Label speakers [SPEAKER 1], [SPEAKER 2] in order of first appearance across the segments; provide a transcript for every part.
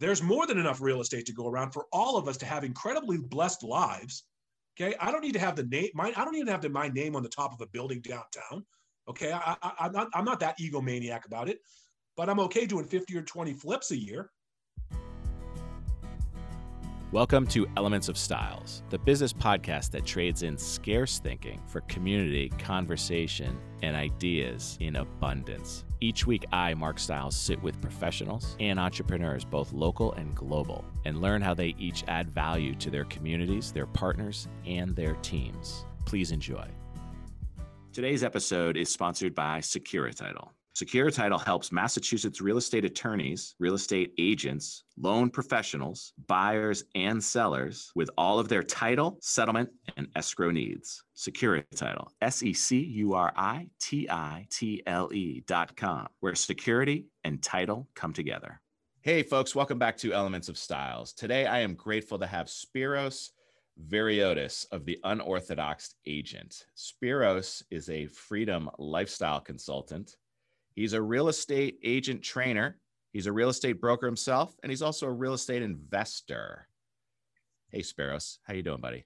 [SPEAKER 1] there's more than enough real estate to go around for all of us to have incredibly blessed lives. Okay. I don't need to have the name, my, I don't even have to, my name on the top of a building downtown. Okay. I, I, I'm, not, I'm not that egomaniac about it, but I'm okay doing 50 or 20 flips a year.
[SPEAKER 2] Welcome to Elements of Styles, the business podcast that trades in scarce thinking for community, conversation, and ideas in abundance. Each week, I, Mark Styles, sit with professionals and entrepreneurs, both local and global, and learn how they each add value to their communities, their partners, and their teams. Please enjoy. Today's episode is sponsored by Securititle. Securititle helps Massachusetts real estate attorneys, real estate agents, loan professionals, buyers, and sellers with all of their title, settlement, and escrow needs. Securititle, S E C U R I T I T L E dot com, where security and title come together. Hey, folks, welcome back to Elements of Styles. Today, I am grateful to have Spiros Variotis of the Unorthodox Agent. Spiros is a freedom lifestyle consultant He's a real estate agent trainer. He's a real estate broker himself, and he's also a real estate investor. Hey, Spiros, how you doing, buddy?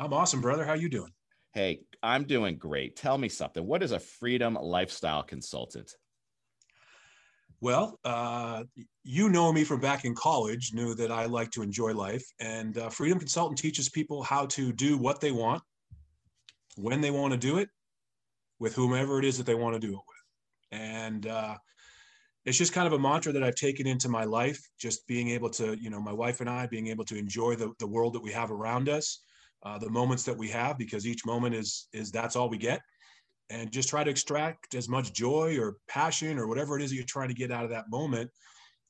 [SPEAKER 1] I'm awesome, brother. How you doing?
[SPEAKER 2] Hey, I'm doing great. Tell me something. What is a freedom lifestyle consultant?
[SPEAKER 1] Well, uh, you know me from back in college, knew that I like to enjoy life. And uh, Freedom Consultant teaches people how to do what they want, when they want to do it, with whomever it is that they want to do it with and uh, it's just kind of a mantra that I've taken into my life. Just being able to, you know, my wife and I being able to enjoy the the world that we have around us, uh, the moments that we have, because each moment is is that's all we get, and just try to extract as much joy or passion or whatever it is that you're trying to get out of that moment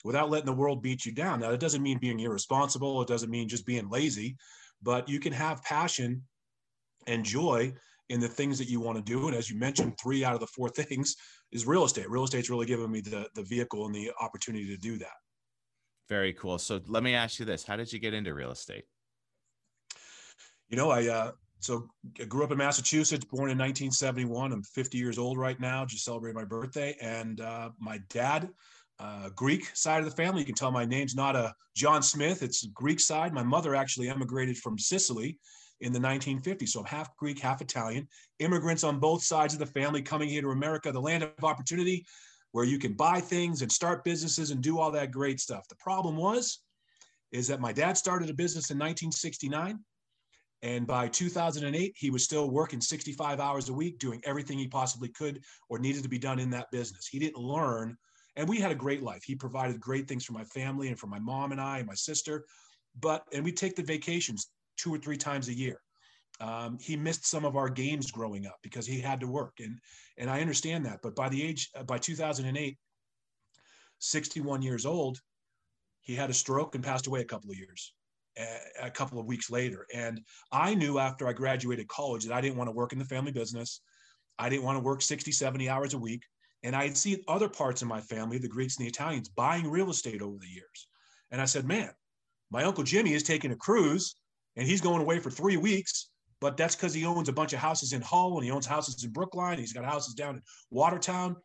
[SPEAKER 1] without letting the world beat you down. Now, that doesn't mean being irresponsible. It doesn't mean just being lazy, but you can have passion and joy in the things that you want to do. And as you mentioned, three out of the four things is real estate. Real estate's really given me the the vehicle and the opportunity to do that.
[SPEAKER 2] Very cool. So let me ask you this: How did you get into real estate?
[SPEAKER 1] You know, I uh, so I grew up in Massachusetts, born in 1971. I'm 50 years old right now. Just celebrated my birthday, and uh, my dad. Uh, Greek side of the family. You can tell my name's not a John Smith. It's Greek side. My mother actually emigrated from Sicily in the 1950s. So I'm half Greek, half Italian. Immigrants on both sides of the family coming here to America, the land of opportunity, where you can buy things and start businesses and do all that great stuff. The problem was, is that my dad started a business in 1969. And by 2008, he was still working 65 hours a week, doing everything he possibly could or needed to be done in that business. He didn't learn. And we had a great life. He provided great things for my family and for my mom and I and my sister. But, and we take the vacations two or three times a year. Um, he missed some of our games growing up because he had to work, and and I understand that. But by the age uh, by 2008, 61 years old, he had a stroke and passed away a couple of years, a, a couple of weeks later. And I knew after I graduated college that I didn't want to work in the family business. I didn't want to work 60, 70 hours a week. And I had seen other parts of my family, the Greeks and the Italians, buying real estate over the years. And I said, man, my uncle Jimmy is taking a cruise and he's going away for three weeks. But that's because he owns a bunch of houses in Hull and he owns houses in Brookline. He's got houses down in Watertown.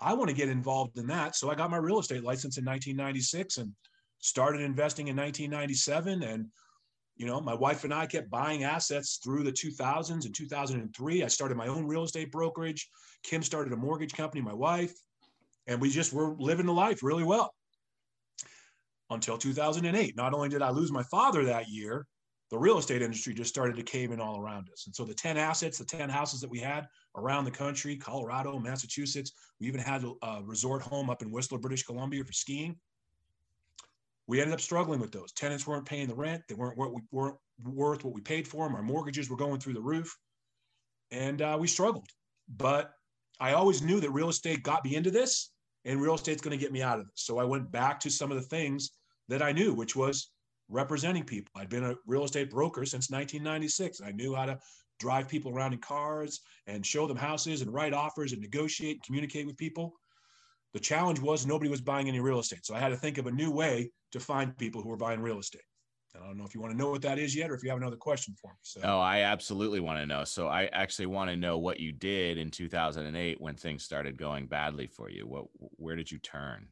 [SPEAKER 1] I want to get involved in that. So I got my real estate license in 1996 and started investing in 1997. And, you know, my wife and I kept buying assets through the 2000s and 2003. I started my own real estate brokerage. Kim started a mortgage company, my wife, and we just were living the life really well until 2008. Not only did I lose my father that year, the real estate industry just started to cave in all around us. And so the 10 assets, the 10 houses that we had around the country, Colorado, Massachusetts, we even had a resort home up in Whistler, British Columbia for skiing. We ended up struggling with those. Tenants weren't paying the rent. They weren't, weren't, worth what we paid for them. Our mortgages were going through the roof. And uh, we struggled. But I always knew that real estate got me into this and real estate's going to get me out of this. So I went back to some of the things that I knew, which was representing people. I'd been a real estate broker since 1996. I knew how to drive people around in cars and show them houses and write offers and negotiate and communicate with people. The challenge was nobody was buying any real estate. So I had to think of a new way to find people who were buying real estate. I don't know if you want to know what that is yet or if you have another question for me.
[SPEAKER 2] So. Oh, I absolutely want to know. So I actually want to know what you did in 2008 when things started going badly for you. What, where did you turn?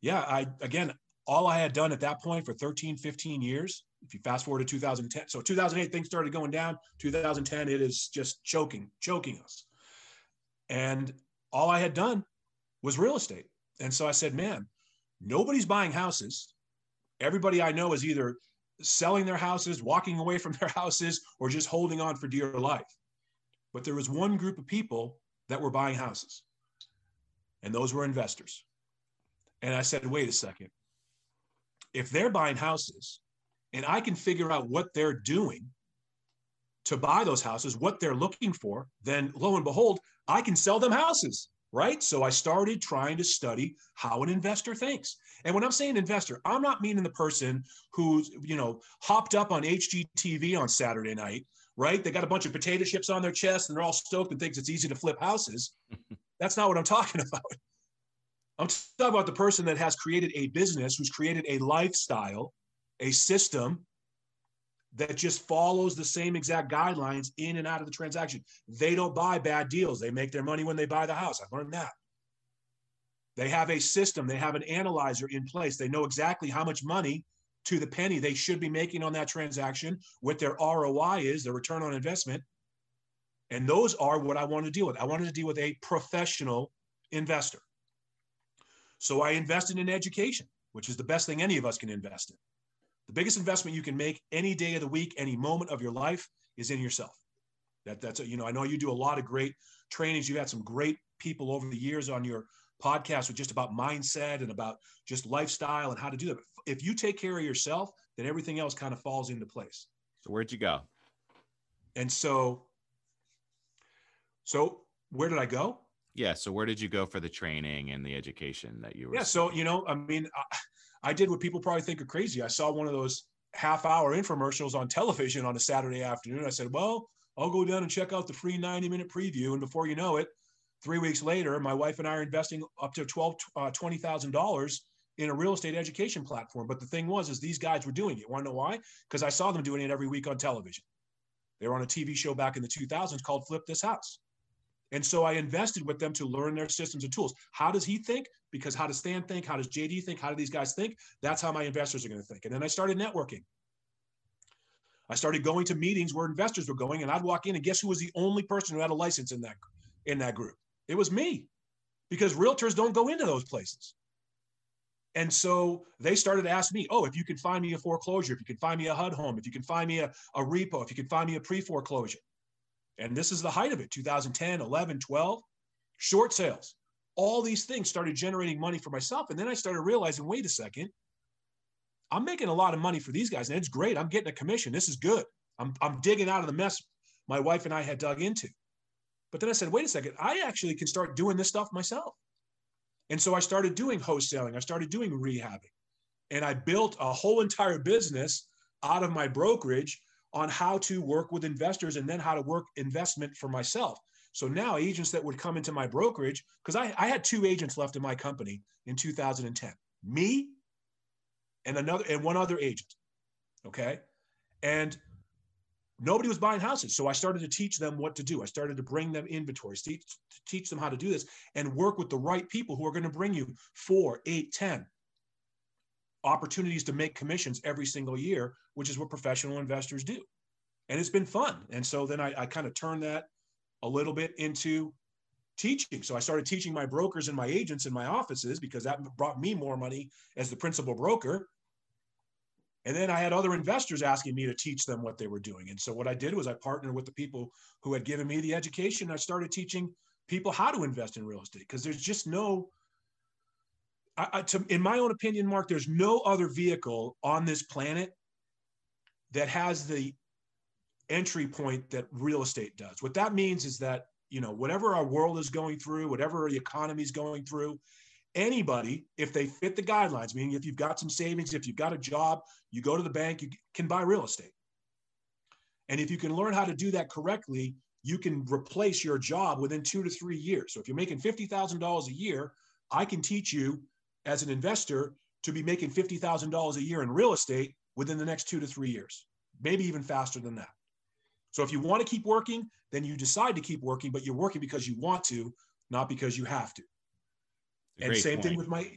[SPEAKER 1] yeah, I again, all I had done at that point for 13, 15 years. If you fast forward to 2010, so 2008 things started going down. 2010, it is just choking, choking us. And all I had done was real estate. And so I said, man, nobody's buying houses. Everybody I know is either selling their houses, walking away from their houses, or just holding on for dear life. But there was one group of people that were buying houses, and those were investors. And I said, wait a second. If they're buying houses and I can figure out what they're doing to buy those houses, what they're looking for, then lo and behold, I can sell them houses right? So I started trying to study how an investor thinks. And when I'm saying investor, I'm not meaning the person who's, you know, hopped up on HGTV on Saturday night, right? They got a bunch of potato chips on their chest and they're all stoked and thinks it's easy to flip houses. That's not what I'm talking about. I'm talking about the person that has created a business, who's created a lifestyle, a system that just follows the same exact guidelines in and out of the transaction. They don't buy bad deals. They make their money when they buy the house. I've learned that. They have a system, they have an analyzer in place. They know exactly how much money to the penny they should be making on that transaction, what their ROI is, their return on investment. And those are what I want to deal with. I wanted to deal with a professional investor. So I invested in education, which is the best thing any of us can invest in. The biggest investment you can make any day of the week, any moment of your life is in yourself. That, that's, a, you know, I know you do a lot of great trainings. You've had some great people over the years on your podcast with just about mindset and about just lifestyle and how to do that. If you take care of yourself, then everything else kind of falls into place.
[SPEAKER 2] So where'd you go?
[SPEAKER 1] And so, so where did I go?
[SPEAKER 2] Yeah. So where did you go for the training and the education that you were?
[SPEAKER 1] Yeah. So, you know, I mean, I, I did what people probably think are crazy. I saw one of those half hour infomercials on television on a Saturday afternoon. I said, well, I'll go down and check out the free 90 minute preview. And before you know it, three weeks later, my wife and I are investing up to 12, uh, $20,000 in a real estate education platform. But the thing was, is these guys were doing it. Want to know why? Because I saw them doing it every week on television. They were on a TV show back in the 2000s called Flip This House. And so I invested with them to learn their systems and tools. How does he think? Because how does Stan think? How does JD think? How do these guys think? That's how my investors are going to think. And then I started networking. I started going to meetings where investors were going, and I'd walk in, and guess who was the only person who had a license in that in that group? It was me, because realtors don't go into those places. And so they started to ask me, oh, if you can find me a foreclosure, if you can find me a HUD home, if you can find me a, a repo, if you can find me a pre-foreclosure. And this is the height of it 2010, 11, 12, short sales. All these things started generating money for myself. And then I started realizing wait a second, I'm making a lot of money for these guys, and it's great. I'm getting a commission. This is good. I'm, I'm digging out of the mess my wife and I had dug into. But then I said, wait a second, I actually can start doing this stuff myself. And so I started doing wholesaling, I started doing rehabbing, and I built a whole entire business out of my brokerage on how to work with investors and then how to work investment for myself. So now agents that would come into my brokerage, because I, I had two agents left in my company in 2010, me and another and one other agent. Okay. And nobody was buying houses. So I started to teach them what to do. I started to bring them inventories, teach, teach them how to do this and work with the right people who are going to bring you four, eight, ten opportunities to make commissions every single year, which is what professional investors do. And it's been fun. And so then I, I kind of turned that a little bit into teaching. So I started teaching my brokers and my agents in my offices because that brought me more money as the principal broker. And then I had other investors asking me to teach them what they were doing. And so what I did was I partnered with the people who had given me the education. I started teaching people how to invest in real estate because there's just no I, to, in my own opinion, Mark, there's no other vehicle on this planet that has the entry point that real estate does. What that means is that, you know, whatever our world is going through, whatever the economy is going through, anybody, if they fit the guidelines, meaning if you've got some savings, if you've got a job, you go to the bank, you can buy real estate. And if you can learn how to do that correctly, you can replace your job within two to three years. So if you're making $50,000 a year, I can teach you as an investor to be making $50,000 a year in real estate within the next two to three years, maybe even faster than that. So if you want to keep working, then you decide to keep working, but you're working because you want to, not because you have to. And same point. thing with my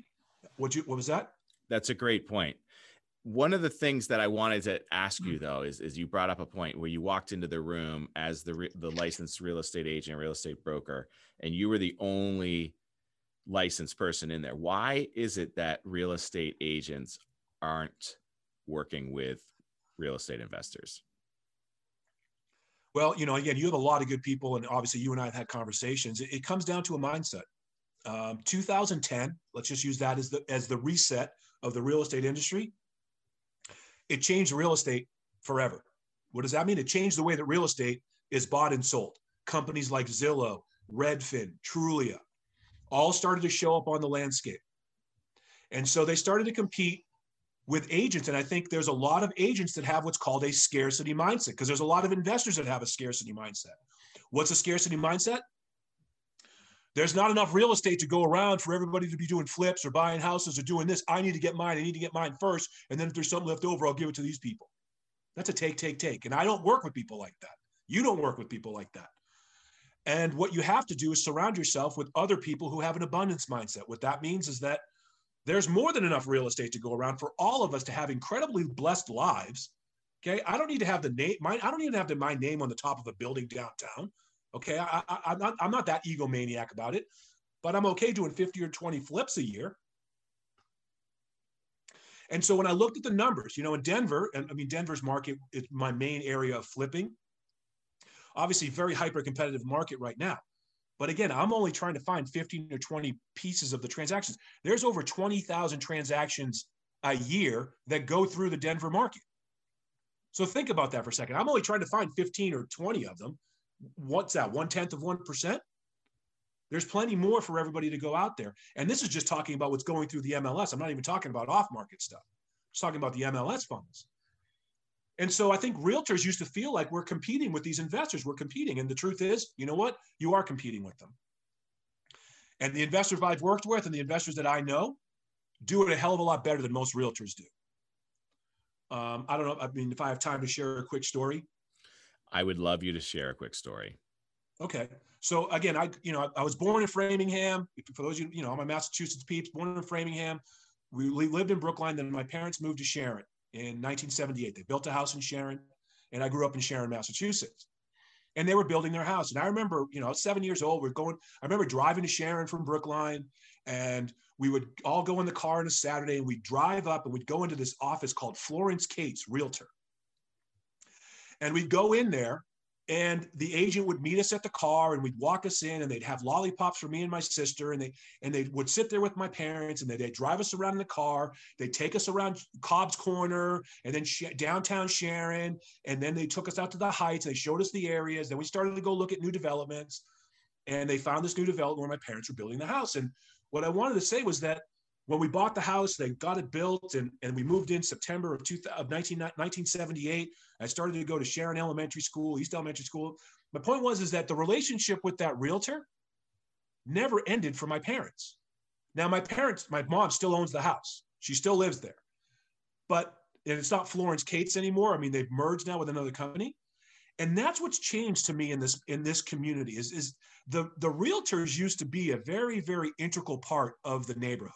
[SPEAKER 1] What you what was that?
[SPEAKER 2] That's a great point. One of the things that I wanted to ask you mm. though is, is you brought up a point where you walked into the room as the re- the licensed real estate agent, real estate broker, and you were the only licensed person in there. Why is it that real estate agents aren't working with real estate investors?
[SPEAKER 1] Well, you know, again, you have a lot of good people, and obviously you and I have had conversations. It, it comes down to a mindset. Um, 2010, let's just use that as the as the reset of the real estate industry. It changed real estate forever. What does that mean? It changed the way that real estate is bought and sold. Companies like Zillow, Redfin, Trulia, all started to show up on the landscape. And so they started to compete with agents. And I think there's a lot of agents that have what's called a scarcity mindset because there's a lot of investors that have a scarcity mindset. What's a scarcity mindset? There's not enough real estate to go around for everybody to be doing flips or buying houses or doing this. I need to get mine. I need to get mine first. And then if there's something left over, I'll give it to these people. That's a take, take, take. And I don't work with people like that. You don't work with people like that. And what you have to do is surround yourself with other people who have an abundance mindset. What that means is that there's more than enough real estate to go around for all of us to have incredibly blessed lives. Okay. I don't need to have the name, my, I don't even have to, my name on the top of a building downtown. Okay. I, I'm, not, I'm not that egomaniac about it, but I'm okay doing 50 or 20 flips a year. And so when I looked at the numbers, you know, in Denver, and I mean, Denver's market is my main area of flipping. Obviously, very hyper competitive market right now. But again, I'm only trying to find 15 or 20 pieces of the transactions. There's over 20,000 transactions a year that go through the Denver market. So think about that for a second. I'm only trying to find 15 or 20 of them. What's that? One tenth of 1%? There's plenty more for everybody to go out there. And this is just talking about what's going through the MLS. I'm not even talking about off market stuff. I'm just talking about the MLS funds. And so I think realtors used to feel like we're competing with these investors. We're competing. And the truth is, you know what? You are competing with them. And the investors I've worked with and the investors that I know do it a hell of a lot better than most realtors do. Um, I don't know. I mean, if I have time to share a quick story,
[SPEAKER 2] I would love you to share a quick story.
[SPEAKER 1] Okay. So again, I you know I was born in Framingham. For those you you know, I'm a Massachusetts peeps, born in Framingham. We lived in Brookline. Then my parents moved to Sharon in 1978. They built a house in Sharon, and I grew up in Sharon, Massachusetts. And they were building their house. And I remember, you know, seven years old, we're going, I remember driving to Sharon from Brookline, and we would all go in the car on a Saturday and we'd drive up and we'd go into this office called Florence Cates Realtor. And we'd go in there and the agent would meet us at the car and we'd walk us in and they'd have lollipops for me and my sister and they and they would sit there with my parents and they, would drive us around in the car. They'd take us around cobb's corner and then sh- downtown sharon and then they took us out to the heights they showed us the areas. Then we started to go look at new developments and they found this new development where my parents were building the house. And what i wanted to say was that when we bought the house, they got it built and, and we moved in September of, two, of 19, 1978. I started to go to Sharon Elementary School, East Elementary School. My point was is that the relationship with that realtor never ended for my parents. Now my parents, my mom still owns the house. She still lives there. But it's not Florence Cates anymore. I mean, they've merged now with another company. And that's what's changed to me in this in this community is, is the, the realtors used to be a very, very integral part of the neighborhood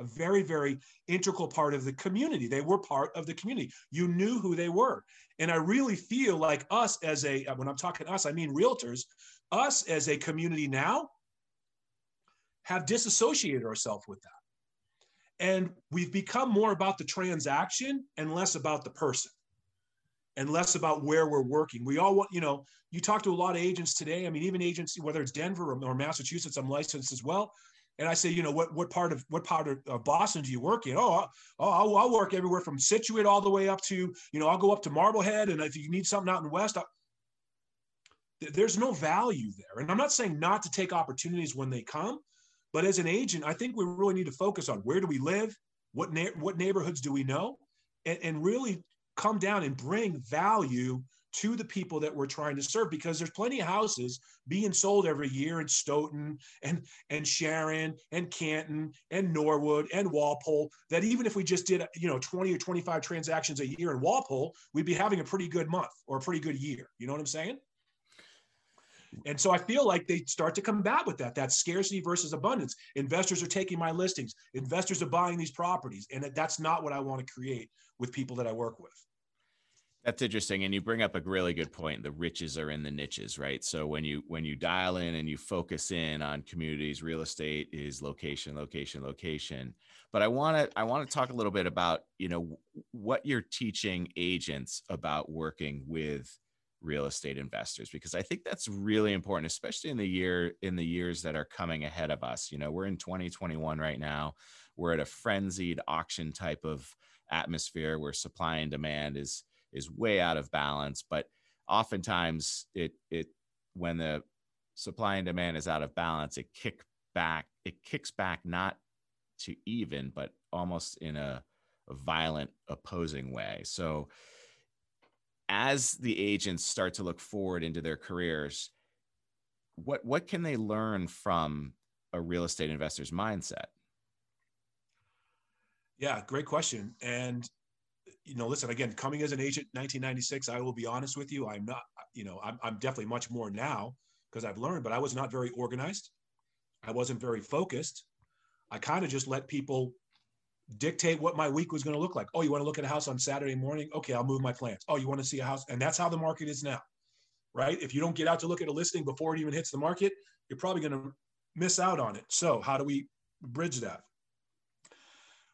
[SPEAKER 1] a very, very integral part of the community. They were part of the community. You knew who they were. And I really feel like us as a, when I'm talking us, I mean realtors, us as a community now have disassociated ourselves with that. And we've become more about the transaction and less about the person and less about where we're working. We all want, you know, you talk to a lot of agents today. I mean, even agents, whether it's Denver or, or Massachusetts, I'm licensed as well and I say, you know, what what part of what part of Boston do you work in? Oh, oh, I'll, I'll, work everywhere from Scituate all the way up to, you know, I'll go up to Marblehead, and if you need something out in West, I'll, there's no value there. And I'm not saying not to take opportunities when they come, but as an agent, I think we really need to focus on where do we live, what na- what neighborhoods do we know, and, and really come down and bring value to the people that we're trying to serve because there's plenty of houses being sold every year in Stoughton and and Sharon and Canton and Norwood and Walpole that even if we just did you know 20 or 25 transactions a year in Walpole we'd be having a pretty good month or a pretty good year you know what I'm saying And so I feel like they start to combat with that, that scarcity versus abundance. Investors are taking my listings, investors are buying these properties. And that's not what I want to create with people that I work with.
[SPEAKER 2] That's interesting, and you bring up a really good point. The riches are in the niches, right? So when you when you dial in and you focus in on communities, real estate is location, location, location. But I want to I want to talk a little bit about you know what you're teaching agents about working with real estate investors because I think that's really important, especially in the year in the years that are coming ahead of us. You know, we're in 2021 right now. We're at a frenzied auction type of atmosphere where supply and demand is is way out of balance. But oftentimes, it it when the supply and demand is out of balance, it kick back. It kicks back not to even, but almost in a, a violent opposing way. So as the agents start to look forward into their careers, what what can they learn from a real estate investor's mindset?
[SPEAKER 1] Yeah, great question. And you know, listen, again, coming as an agent 1996, I will be honest with you, I'm not, you know, I'm, I'm definitely much more now because I've learned, but I was not very organized. I wasn't very focused. I kind of just let people dictate what my week was going to look like. Oh, you want to look at a house on Saturday morning? Okay, I'll move my plans. Oh, you want to see a house? And that's how the market is now, right? If you don't get out to look at a listing before it even hits the market, you're probably going to miss out on it. So, how do we bridge that?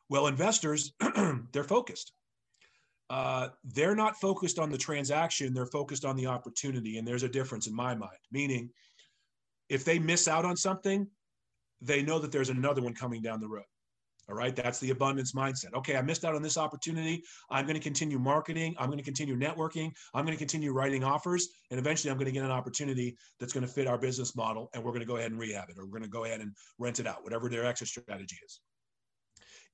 [SPEAKER 1] Well, investors, they're focused uh, they're not focused on the transaction, they're focused on the opportunity. And there's a difference in my mind, meaning if they miss out on something, they know that there's another one coming down the road. All right. That's the abundance mindset. Okay. I missed out on this opportunity. I'm going to continue marketing. I'm going to continue networking. I'm going to continue writing offers. And eventually I'm going to get an opportunity that's going to fit our business model. And we're going to go ahead and rehab it or we're going to go ahead and rent it out, whatever their exit strategy is.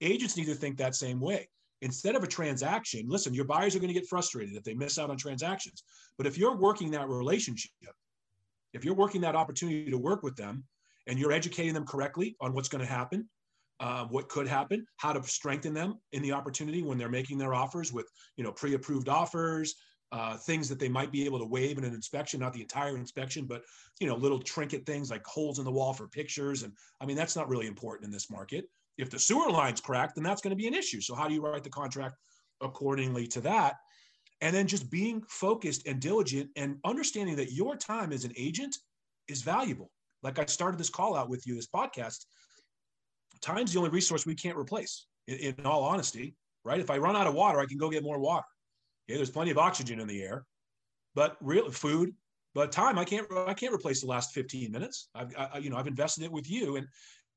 [SPEAKER 1] Agents need to think that same way instead of a transaction, listen, your buyers are going to get frustrated if they miss out on transactions. But if you're working that relationship, if you're working that opportunity to work with them and you're educating them correctly on what's going to happen, uh, what could happen, how to strengthen them in the opportunity when they're making their offers with, you know, pre-approved offers, uh, things that they might be able to waive in an inspection, not the entire inspection, but you know, little trinket things like holes in the wall for pictures. And I mean, that's not really important in this market. If the sewer line's cracked, then that's going to be an issue. So how do you write the contract accordingly to that? And then just being focused and diligent and understanding that your time as an agent is valuable. Like I started this call out with you, this podcast. Time's the only resource we can't replace. In, in all honesty, right? If I run out of water, I can go get more water. Okay, there's plenty of oxygen in the air, but real food, but time I can't I can't replace the last 15 minutes. I've I, you know I've invested it with you, and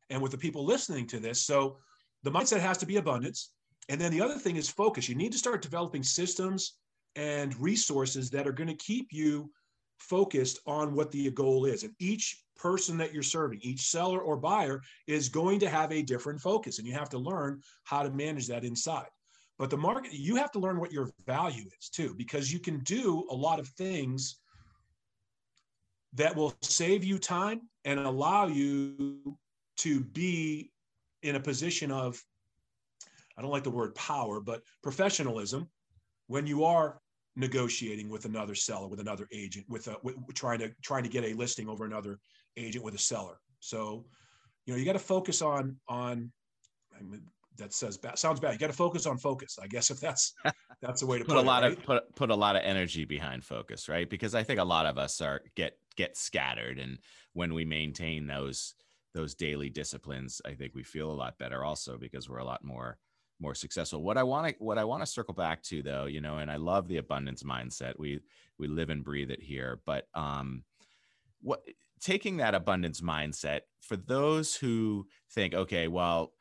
[SPEAKER 1] and with the people listening to this. So the mindset has to be abundance. And then the other thing is focus. You need to start developing systems and resources that are going to keep you focused on what the goal is. And each person that you're serving, each seller or buyer is going to have a different focus. And you have to learn how to manage that inside. But the market, you have to learn what your value is too, because you can do a lot of things that will save you time and allow you to be in a position of I don't like the word power, but professionalism when you are negotiating with another seller, with another agent, with, a, with trying to trying to get a listing over another agent with a seller. So, you know, you got to focus on on. I mean, that says bad, sounds bad. You got to focus on focus. I guess if that's that's a way to
[SPEAKER 2] put,
[SPEAKER 1] put,
[SPEAKER 2] a lot
[SPEAKER 1] right?
[SPEAKER 2] of put put a lot of energy behind focus, right? Because I think a lot of us are get get scattered, and when we maintain those those daily disciplines, I think we feel a lot better also because we're a lot more more successful. What I want to what I want to circle back to though, you know, and I love the abundance mindset. We we live and breathe it here, but um what taking that abundance mindset for those who think okay, well,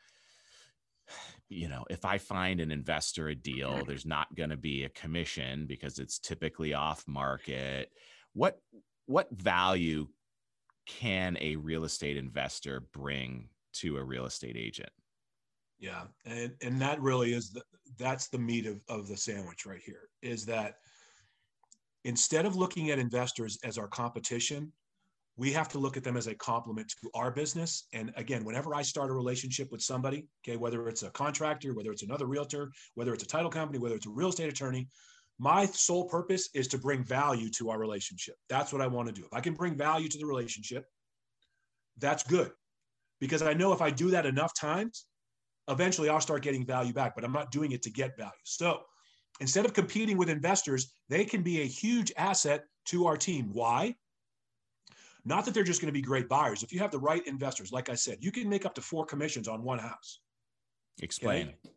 [SPEAKER 2] you know, if I find an investor a deal, there's not going to be a commission because it's typically off market. What what value can a real estate investor bring to a real estate agent?
[SPEAKER 1] Yeah, and and that really is the that's the meat of, of the sandwich right here is that instead of looking at investors as our competition, we have to look at them as a complement to our business. And again, whenever I start a relationship with somebody, okay, whether it's a contractor, whether it's another realtor, whether it's a title company, whether it's a real estate attorney, my sole purpose is to bring value to our relationship. That's what I want to do. If I can bring value to the relationship, that's good. Because I know if I do that enough times, eventually I'll start getting value back, but I'm not doing it to get value. So instead of competing with investors, they can be a huge asset to our team. Why? Not that they're just going to be great buyers. If you have the right investors, like I said, you can make up to four commissions on one house.
[SPEAKER 2] Explain.
[SPEAKER 1] Okay?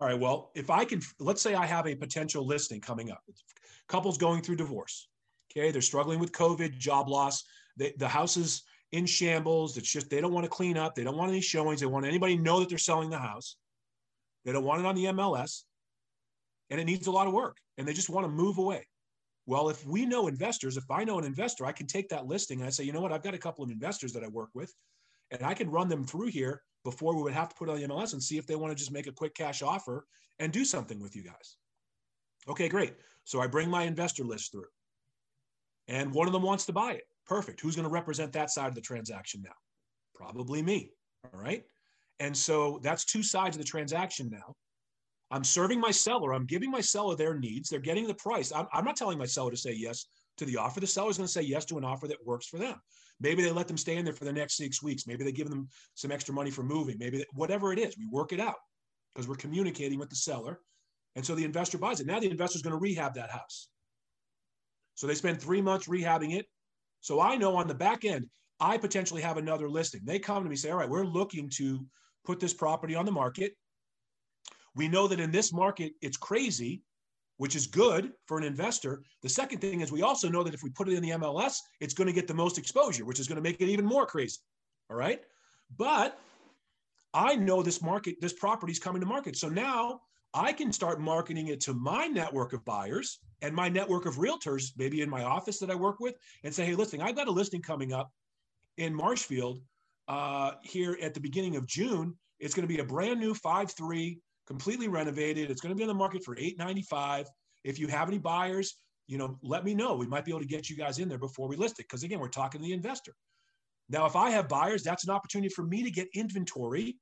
[SPEAKER 1] All right. Well, if I can, let's say I have a potential listing coming up. Couples going through divorce. Okay. They're struggling with COVID, job loss. They, the house is in shambles. It's just they don't want to clean up. They don't want any showings. They want anybody know that they're selling the house. They don't want it on the MLS. And it needs a lot of work. And they just want to move away. Well, if we know investors, if I know an investor, I can take that listing and I say, you know what, I've got a couple of investors that I work with, and I can run them through here before we would have to put on the MLS and see if they want to just make a quick cash offer and do something with you guys. Okay, great. So I bring my investor list through, and one of them wants to buy it. Perfect. Who's going to represent that side of the transaction now? Probably me. All right. And so that's two sides of the transaction now. I'm serving my seller. I'm giving my seller their needs. They're getting the price. I'm, I'm not telling my seller to say yes to the offer. The seller's going to say yes to an offer that works for them. Maybe they let them stay in there for the next six weeks. Maybe they give them some extra money for moving. Maybe they, whatever it is, we work it out because we're communicating with the seller. And so the investor buys it. Now the investor's going to rehab that house. So they spend three months rehabbing it. So I know on the back end, I potentially have another listing. They come to me say, all right, we're looking to put this property on the market. We know that in this market, it's crazy, which is good for an investor. The second thing is we also know that if we put it in the MLS, it's going to get the most exposure, which is going to make it even more crazy. All right. But I know this market, this property is coming to market. So now I can start marketing it to my network of buyers and my network of realtors, maybe in my office that I work with, and say, hey, listen, I've got a listing coming up in Marshfield uh, here at the beginning of June. It's going to be a brand new 5-3 completely renovated. It's going to be on the market for 895. If you have any buyers, you know, let me know. We might be able to get you guys in there before we list it. Because again, we're talking to the investor. Now, if I have buyers, that's an opportunity for me to get inventory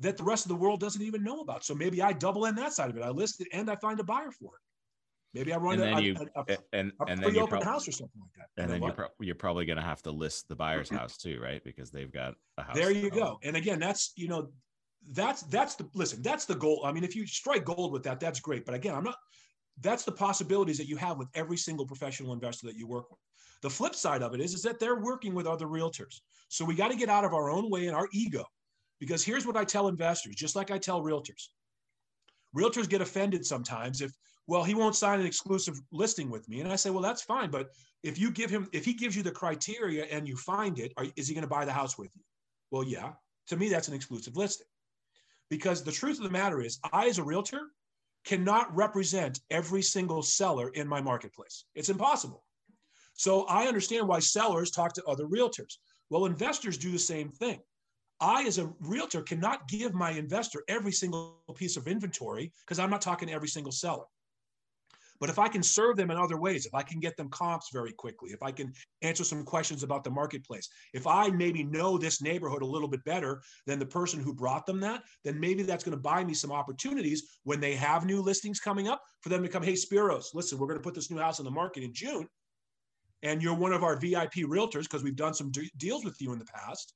[SPEAKER 1] that the rest of the world doesn't even know about. So maybe I double in that side of it. I list it and I find a buyer for it. Maybe I run
[SPEAKER 2] and
[SPEAKER 1] a,
[SPEAKER 2] you,
[SPEAKER 1] a, a,
[SPEAKER 2] and,
[SPEAKER 1] a
[SPEAKER 2] and then
[SPEAKER 1] open
[SPEAKER 2] prob-
[SPEAKER 1] house or something like that.
[SPEAKER 2] And
[SPEAKER 1] you
[SPEAKER 2] then you're, pro- you're probably going to have to list the buyer's house too, right? Because they've got a house.
[SPEAKER 1] There you go. And again, that's you know that's that's the listen that's the goal. I mean if you strike gold with that that's great. But again i'm not that's the possibilities that you have with every single professional investor that you work with. The flip side of it is is that they're working with other realtors. So we got to get out of our own way and our ego. Because here's what i tell investors just like i tell realtors. Realtors get offended sometimes if well he won't sign an exclusive listing with me. And i say well that's fine. But if you give him if he gives you the criteria and you find it are, is he going to buy the house with you? Well yeah. To me that's an exclusive listing because the truth of the matter is, I, as a realtor, cannot represent every single seller in my marketplace. It's impossible. So I understand why sellers talk to other realtors. Well, investors do the same thing. I, as a realtor, cannot give my investor every single piece of inventory because I'm not talking to every single seller. But if I can serve them in other ways, if I can get them comps very quickly, if I can answer some questions about the marketplace, if I maybe know this neighborhood a little bit better than the person who brought them that, then maybe that's going to buy me some opportunities when they have new listings coming up for them to come, hey, Spiros, listen, we're going to put this new house on the market in June. And you're one of our VIP realtors because we've done some d- deals with you in the past.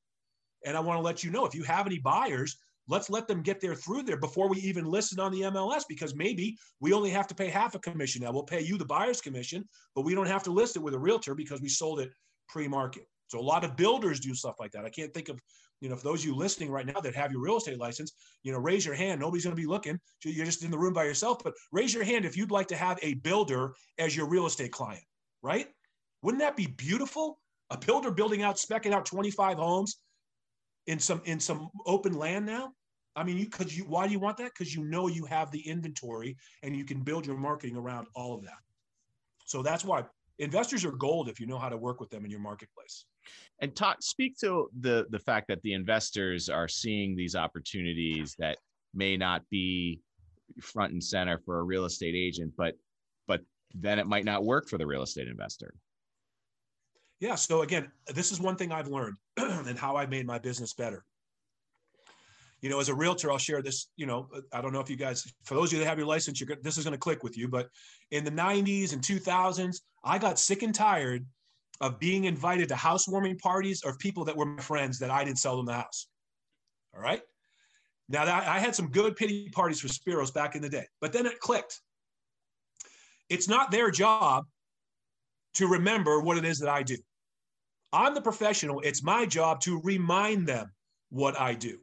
[SPEAKER 1] And I want to let you know if you have any buyers let's let them get there through there before we even list it on the MLS because maybe we only have to pay half a commission now. We'll pay you the buyer's commission, but we don't have to list it with a realtor because we sold it pre-market. So a lot of builders do stuff like that. I can't think of, you know, for those of you listening right now that have your real estate license, you know, raise your hand. Nobody's going to be looking. You're just in the room by yourself, but raise your hand if you'd like to have a builder as your real estate client, right? Wouldn't that be beautiful? A builder building out, specking out 25 homes in some in some open land now? I mean, you could you why do you want that? Because you know you have the inventory and you can build your marketing around all of that. So that's why investors are gold if you know how to work with them in your marketplace.
[SPEAKER 2] And talk speak to the the fact that the investors are seeing these opportunities that may not be front and center for a real estate agent, but but then it might not work for the real estate investor.
[SPEAKER 1] Yeah. So again, this is one thing I've learned and how I made my business better. you know, as a realtor, I'll share this. You know, I don't know if you guys, for those of you that have your license, you're this is going to click with you. But in the 90s and 2000s, I got sick and tired of being invited to housewarming parties of people that were my friends that I didn't sell them the house. All right. Now that I had some good pity parties for Spiros back in the day, but then it clicked. It's not their job to remember what it is that I do. I'm the professional. It's my job to remind them what I do.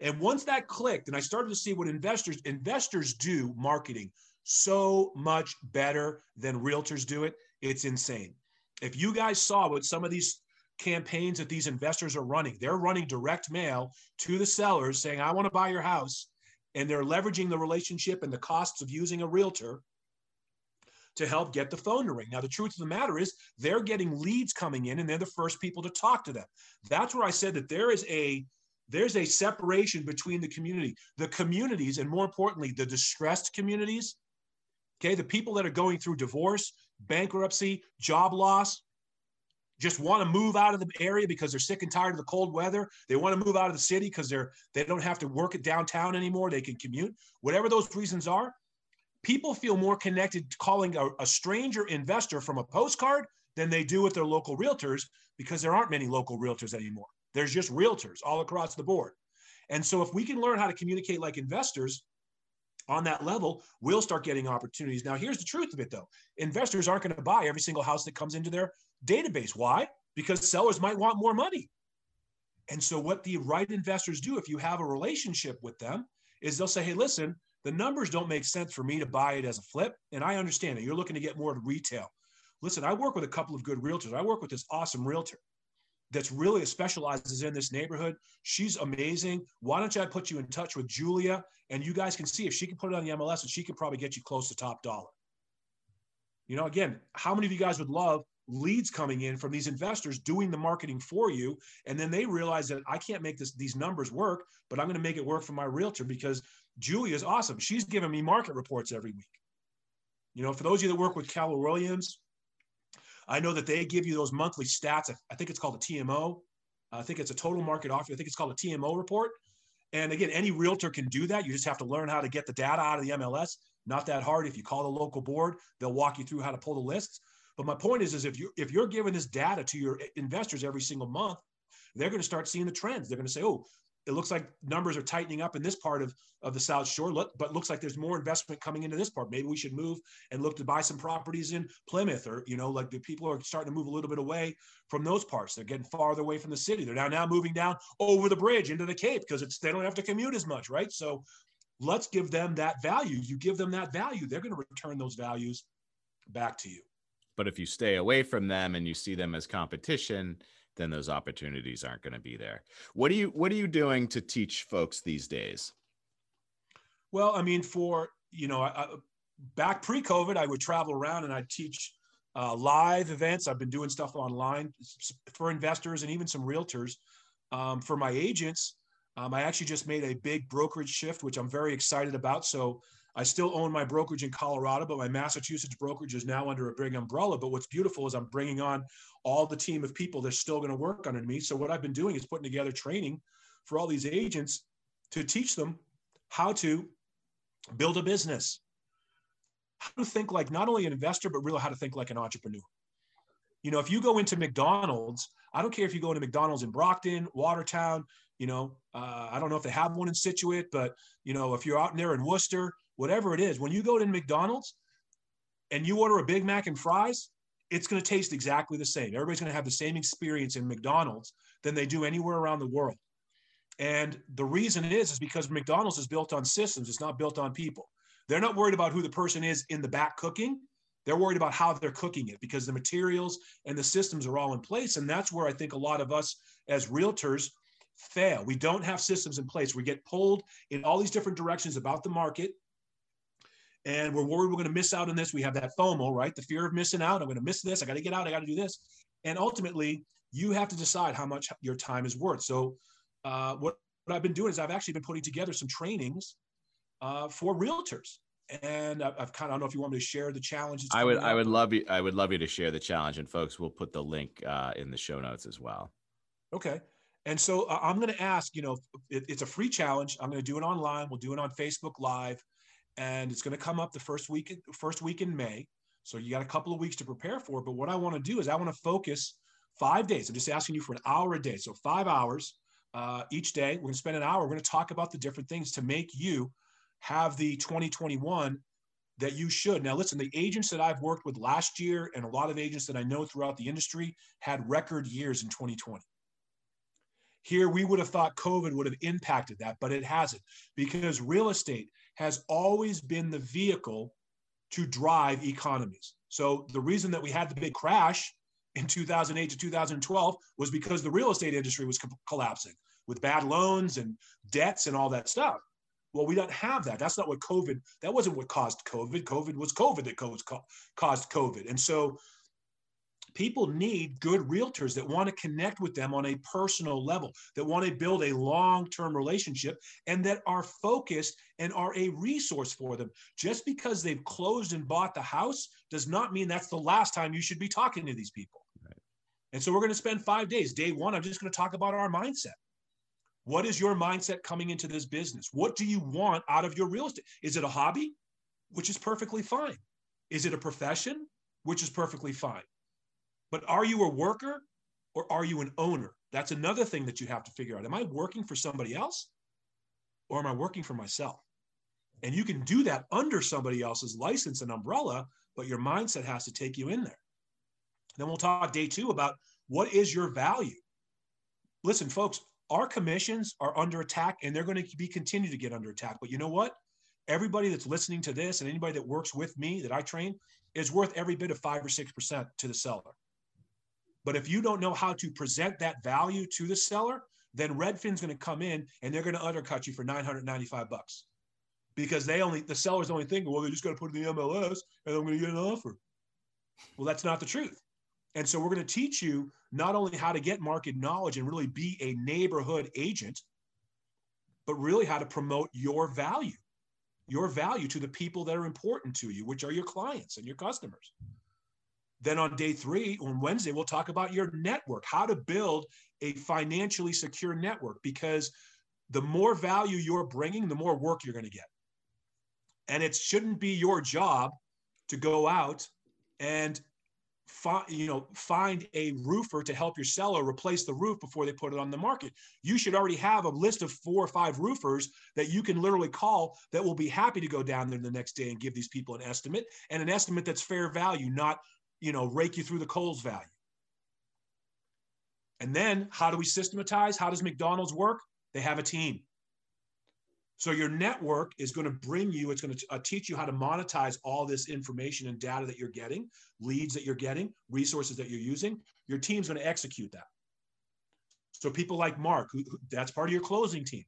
[SPEAKER 1] And once that clicked, and I started to see what investors investors do marketing so much better than realtors do it, it's insane. If you guys saw what some of these campaigns that these investors are running, they're running direct mail to the sellers saying, "I want to buy your house," and they're leveraging the relationship and the costs of using a realtor to help get the phone to ring. Now, the truth of the matter is, they're getting leads coming in, and they're the first people to talk to them. That's where I said that there is a there's a separation between the community, the communities, and more importantly, the distressed communities. Okay, the people that are going through divorce, bankruptcy, job loss, just want to move out of the area because they're sick and tired of the cold weather. They want to move out of the city because they're they don't have to work at downtown anymore. They can commute. Whatever those reasons are, people feel more connected calling a, a stranger investor from a postcard than they do with their local realtors because there aren't many local realtors anymore. There's just realtors all across the board. And so if we can learn how to communicate like investors on that level, we'll start getting opportunities. Now, here's the truth of it though. Investors aren't going to buy every single house that comes into their database. Why? Because sellers might want more money. And so what the right investors do if you have a relationship with them is they'll say, "Hey, listen, the numbers don't make sense for me to buy it as a flip, and I understand it. You're looking to get more to retail. Listen, I work with a couple of good realtors. I work with this awesome realtor that's really specializes in this neighborhood. She's amazing. Why don't I put you in touch with Julia and you guys can see if she can put it on the MLS and she could probably get you close to top dollar. You know, again, how many of you guys would love leads coming in from these investors doing the marketing for you and then they realize that I can't make this these numbers work, but I'm going to make it work for my realtor because julie is awesome. She's giving me market reports every week. You know, for those of you that work with Keller Williams, I know that they give you those monthly stats. I think it's called a TMO. I think it's a total market offer. I think it's called a TMO report. And again, any realtor can do that. You just have to learn how to get the data out of the MLS. Not that hard. If you call the local board, they'll walk you through how to pull the lists. But my point is, is if you if you're giving this data to your investors every single month, they're going to start seeing the trends. They're going to say, "Oh, it looks like numbers are tightening up in this part of, of the South Shore, but looks like there's more investment coming into this part. Maybe we should move and look to buy some properties in Plymouth or, you know, like the people are starting to move a little bit away from those parts. They're getting farther away from the city. They're now, now moving down over the bridge into the Cape because it's, they don't have to commute as much, right? So let's give them that value. You give them that value, they're going to return those values back to you.
[SPEAKER 2] But if you stay away from them and you see them as competition, then those opportunities aren't going to be there. What are you what are you doing to teach folks these days?
[SPEAKER 1] Well, I mean, for you know, I, back pre-COVID, I would travel around and I'd teach uh, live events. I've been doing stuff online for investors and even some realtors. Um, for my agents, um, I actually just made a big brokerage shift, which I'm very excited about. So I still own my brokerage in Colorado, but my Massachusetts brokerage is now under a big umbrella. But what's beautiful is I'm bringing on all the team of people that's still going to work under me. So what I've been doing is putting together training for all these agents to teach them how to build a business, how to think like not only an investor, but really how to think like an entrepreneur. You know, if you go into McDonald's, I don't care if you go into McDonald's in Brockton, Watertown, you know, uh, I don't know if they have one in Scituate, but you know, if you're out there in Worcester, whatever it is, when you go to McDonald's and you order a Big Mac and fries, it's going to taste exactly the same. Everybody's going to have the same experience in McDonald's than they do anywhere around the world. And the reason is is because McDonald's is built on systems, it's not built on people. They're not worried about who the person is in the back cooking. They're worried about how they're cooking it because the materials and the systems are all in place. And that's where I think a lot of us as realtors fail. We don't have systems in place. We get pulled in all these different directions about the market and we're worried we're going to miss out on this. We have that FOMO, right? The fear of missing out. I'm going to miss this. I got to get out. I got to do this. And ultimately, you have to decide how much your time is worth. So, uh, what, what I've been doing is I've actually been putting together some trainings uh, for realtors. And I've, I've kind of, I don't know if you want me to share the challenges.
[SPEAKER 2] I would, I would love you. I would love you to share the challenge and folks, we'll put the link uh, in the show notes as well.
[SPEAKER 1] Okay. And so uh, I'm going to ask, you know, it, it's a free challenge. I'm going to do it online. We'll do it on Facebook Live, and it's going to come up the first week, first week in May. So you got a couple of weeks to prepare for. But what I want to do is I want to focus five days. I'm just asking you for an hour a day. So five hours uh, each day. We're going to spend an hour. We're going to talk about the different things to make you have the 2021 that you should. Now, listen, the agents that I've worked with last year and a lot of agents that I know throughout the industry had record years in 2020. Here, we would have thought COVID would have impacted that, but it hasn't because real estate has always been the vehicle to drive economies. So, the reason that we had the big crash in 2008 to 2012 was because the real estate industry was co- collapsing with bad loans and debts and all that stuff. Well, we don't have that. That's not what COVID, that wasn't what caused COVID. COVID was COVID that caused, caused COVID. And so people need good realtors that want to connect with them on a personal level, that want to build a long term relationship, and that are focused and are a resource for them. Just because they've closed and bought the house does not mean that's the last time you should be talking to these people. Right. And so we're going to spend five days. Day one, I'm just going to talk about our mindset. What is your mindset coming into this business? What do you want out of your real estate? Is it a hobby, which is perfectly fine? Is it a profession, which is perfectly fine? But are you a worker or are you an owner? That's another thing that you have to figure out. Am I working for somebody else or am I working for myself? And you can do that under somebody else's license and umbrella, but your mindset has to take you in there. Then we'll talk day two about what is your value. Listen, folks, our commissions are under attack and they're going to be continue to get under attack. But you know what? Everybody that's listening to this and anybody that works with me that I train is worth every bit of five or six percent to the seller. But if you don't know how to present that value to the seller, then Redfin's going to come in and they're going to undercut you for 995 bucks because they only the seller's only thinking, well, they just got to put in the MLS and I'm going to get an offer. Well, that's not the truth. And so we're going to teach you not only how to get market knowledge and really be a neighborhood agent, but really how to promote your value, your value to the people that are important to you, which are your clients and your customers. Then on day three, on Wednesday, we'll talk about your network, how to build a financially secure network, because the more value you're bringing, the more work you're going to get. And it shouldn't be your job to go out and find you know find a roofer to help your seller replace the roof before they put it on the market you should already have a list of four or five roofers that you can literally call that will be happy to go down there the next day and give these people an estimate and an estimate that's fair value not you know rake you through the coals value and then how do we systematize how does mcdonald's work they have a team so your network is going to bring you, it's going to uh, teach you how to monetize all this information and data that you're getting, leads that you're getting, resources that you're using. Your team's going to execute that. So people like Mark, who, who, that's part of your closing team.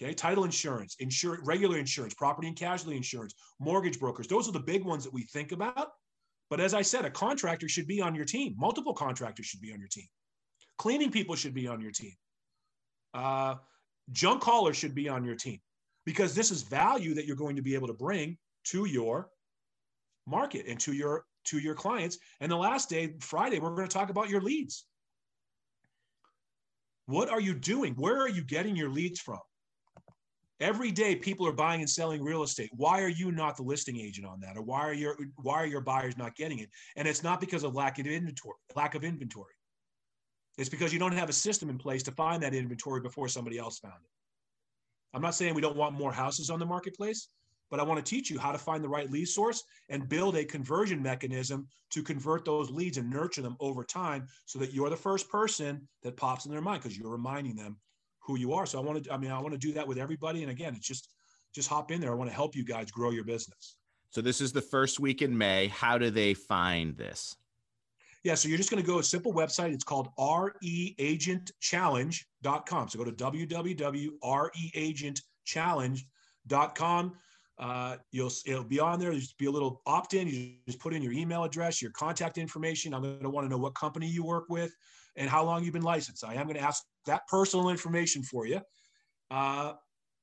[SPEAKER 1] Okay, title insurance, insure, regular insurance, property and casualty insurance, mortgage brokers. Those are the big ones that we think about. But as I said, a contractor should be on your team. Multiple contractors should be on your team. Cleaning people should be on your team. Uh, junk haulers should be on your team because this is value that you're going to be able to bring to your market and to your to your clients and the last day friday we're going to talk about your leads what are you doing where are you getting your leads from every day people are buying and selling real estate. Why are you not the listing agent on that? Or why are your why are your buyers not getting it? And it's not because of lack of inventory lack of inventory. It's because you don't have a system in place to find that inventory before somebody else found it. I'm not saying we don't want more houses on the marketplace, but I want to teach you how to find the right lead source and build a conversion mechanism to convert those leads and nurture them over time so that you're the first person that pops in their mind because you're reminding them who you are. So I want to, I mean, I want to do that with everybody. And again, it's just, just hop in there. I want to help you guys grow your business.
[SPEAKER 2] So this is the first week in May. How do they find this?
[SPEAKER 1] Yeah, so you're just going to go a simple website. It's called reagentchallenge.com. So go to www.reagentchallenge.com. Uh, you'll it'll be on there. There's be a little opt-in. You just put in your email address, your contact information. I'm going to want to know what company you work with and how long you've been licensed. I am going to ask that personal information for you. Uh,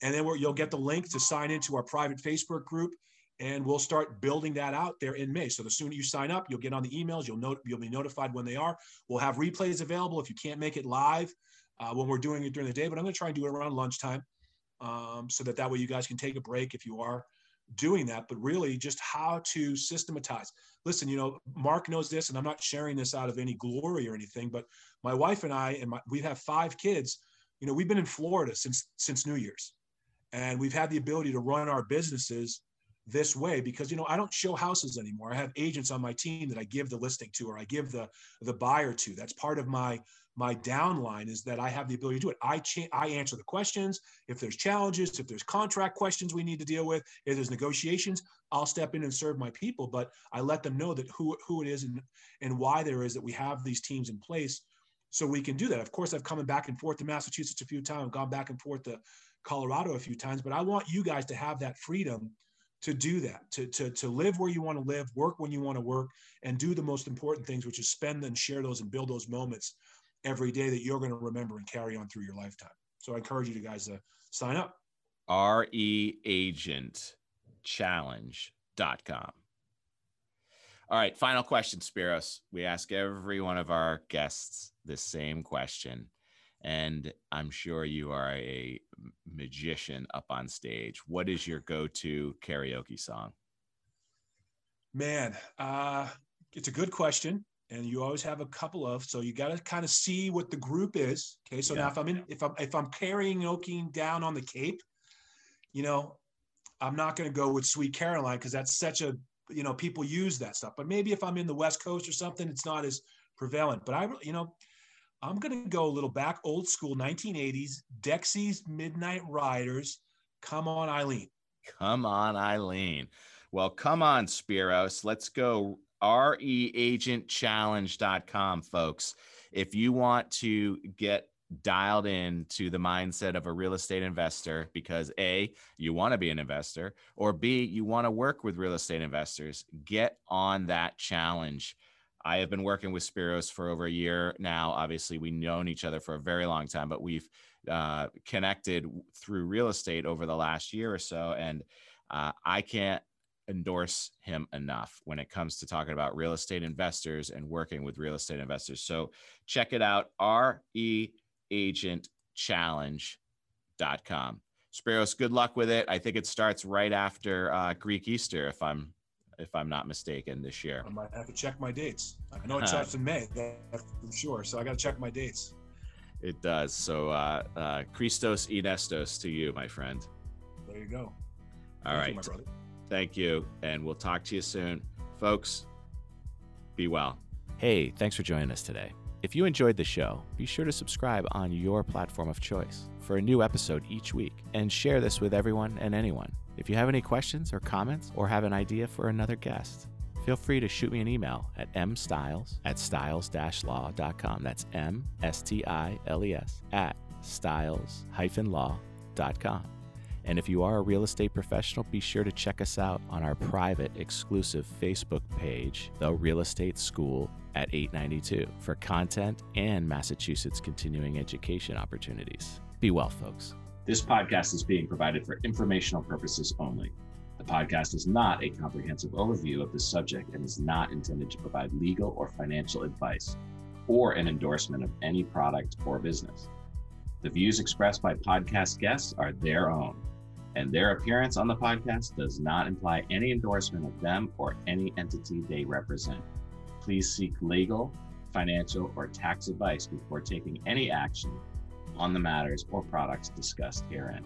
[SPEAKER 1] and then you'll get the link to sign into our private Facebook group and we'll start building that out there in May. So the sooner you sign up, you'll get on the emails. You'll know you'll be notified when they are. We'll have replays available if you can't make it live. uh, when we're doing it during the day, but I'm going to try and do it around lunchtime um, so that that way you guys can take a break if you are doing that. But really, just how to systematize. Listen, you know, Mark knows this, and I'm not sharing this out of any glory or anything, but my wife and I, and my, we have five kids. You know, we've been in Florida since since New Year's, and we've had the ability to run our businesses this way because you know I don't show houses anymore. I have agents on my team that I give the listing to or I give the the buyer to. That's part of my my downline is that I have the ability to do it. I cha- I answer the questions. If there's challenges, if there's contract questions we need to deal with, if there's negotiations, I'll step in and serve my people. But I let them know that who who it is and and why there is that we have these teams in place so we can do that. Of course, I've come back and forth to Massachusetts a few times, I've gone back and forth to Colorado a few times, but I want you guys to have that freedom to do that, to, to, to live where you want to live, work when you want to work, and do the most important things, which is spend and share those and build those moments every day that you're going to remember and carry on through your lifetime. So I encourage you guys to sign up.
[SPEAKER 2] reagentchallenge.com. All right, final question, Spiros. We ask every one of our guests the same question. And I'm sure you are a magician up on stage. What is your go to karaoke song?
[SPEAKER 1] Man, uh, it's a good question and you always have a couple of so you got to kind of see what the group is okay? So yeah. now if i'm in if i'm if i'm carrying oking down on the cape you know i'm not going to go with sweet caroline because that's such a you know people use that stuff. But maybe if i'm in the west coast or something it's not as prevalent. But i you know i'm going to go a little back old school 1980s dexy's midnight riders come on eileen.
[SPEAKER 2] Come on eileen. Well come on spiros let's go reagentchallenge.com, folks. If you want to get dialed in to the mindset of a real estate investor because A, you want to be an investor, or B, you want to work with real estate investors, get on that challenge. I have been working with Spiros for over a year now. Obviously, we've known each other for a very long time, but we've uh, connected through real estate over the last year or so. And uh, I can't endorse him enough when it comes to talking about real estate investors and working with real estate investors. So check it out, reagentchallenge.com. Spiros, good luck with it. I think it starts right after uh, Greek Easter, if I'm if I'm not mistaken, this year.
[SPEAKER 1] I might have to check my dates. I know it starts in May, that's for sure. So I got to check my dates.
[SPEAKER 2] It does. So uh, uh, Christos Inestos to you, my friend.
[SPEAKER 1] There you go.
[SPEAKER 2] All Thank right. You, my brother. Thank you. And we'll talk to you soon. Folks, be well. Hey, thanks for joining us today. If you enjoyed the show, be sure to subscribe on your platform of choice for a new episode each week and share this with everyone and anyone. If you have any questions or comments or have an idea for another guest, feel free to shoot me an email at mstiles at stiles-law.com. That's M S T I L E S at stiles-law.com. And if you are a real estate professional, be sure to check us out on our private exclusive Facebook page, The Real Estate School at 892, for content and Massachusetts continuing education opportunities. Be well, folks. This podcast is being provided for informational purposes only. The podcast is not a comprehensive overview of the subject and is not intended to provide legal or financial advice or an endorsement of any product or business. The views expressed by podcast guests are their own and their appearance on the podcast does not imply any endorsement of them or any entity they represent. Please seek legal, financial, or tax advice before taking any action on the matters or products discussed herein.